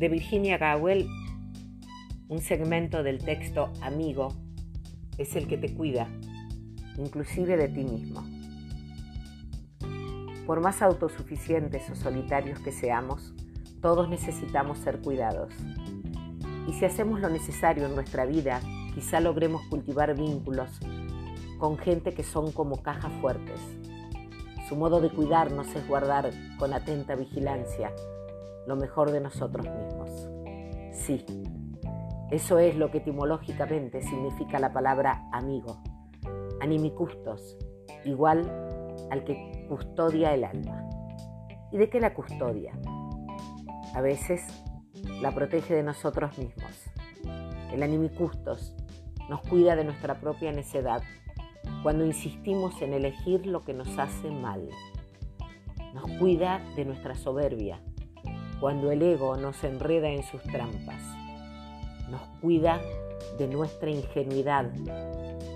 de Virginia Gowell, un segmento del texto Amigo es el que te cuida, inclusive de ti mismo. Por más autosuficientes o solitarios que seamos, todos necesitamos ser cuidados. Y si hacemos lo necesario en nuestra vida, quizá logremos cultivar vínculos con gente que son como cajas fuertes. Su modo de cuidarnos es guardar con atenta vigilancia lo mejor de nosotros mismos. Sí, eso es lo que etimológicamente significa la palabra amigo, animicustos, igual al que custodia el alma. ¿Y de qué la custodia? A veces la protege de nosotros mismos. El animicustos nos cuida de nuestra propia necedad cuando insistimos en elegir lo que nos hace mal. Nos cuida de nuestra soberbia cuando el ego nos enreda en sus trampas. Nos cuida de nuestra ingenuidad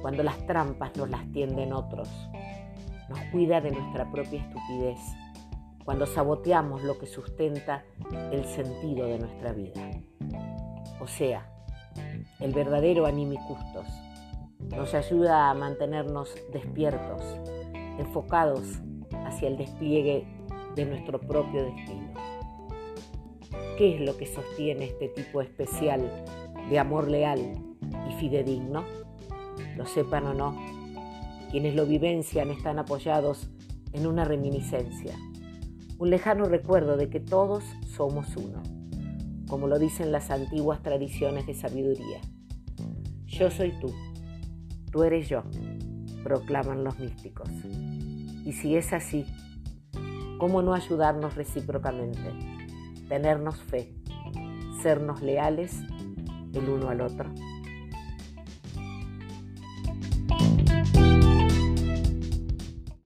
cuando las trampas nos las tienden otros. Nos cuida de nuestra propia estupidez cuando saboteamos lo que sustenta el sentido de nuestra vida. O sea, el verdadero animicustos nos ayuda a mantenernos despiertos, enfocados hacia el despliegue de nuestro propio destino. ¿Qué es lo que sostiene este tipo especial de amor leal y fidedigno? Lo sepan o no, quienes lo vivencian están apoyados en una reminiscencia, un lejano recuerdo de que todos somos uno, como lo dicen las antiguas tradiciones de sabiduría. Yo soy tú Tú eres yo, proclaman los místicos. Y si es así, ¿cómo no ayudarnos recíprocamente? Tenernos fe, sernos leales el uno al otro.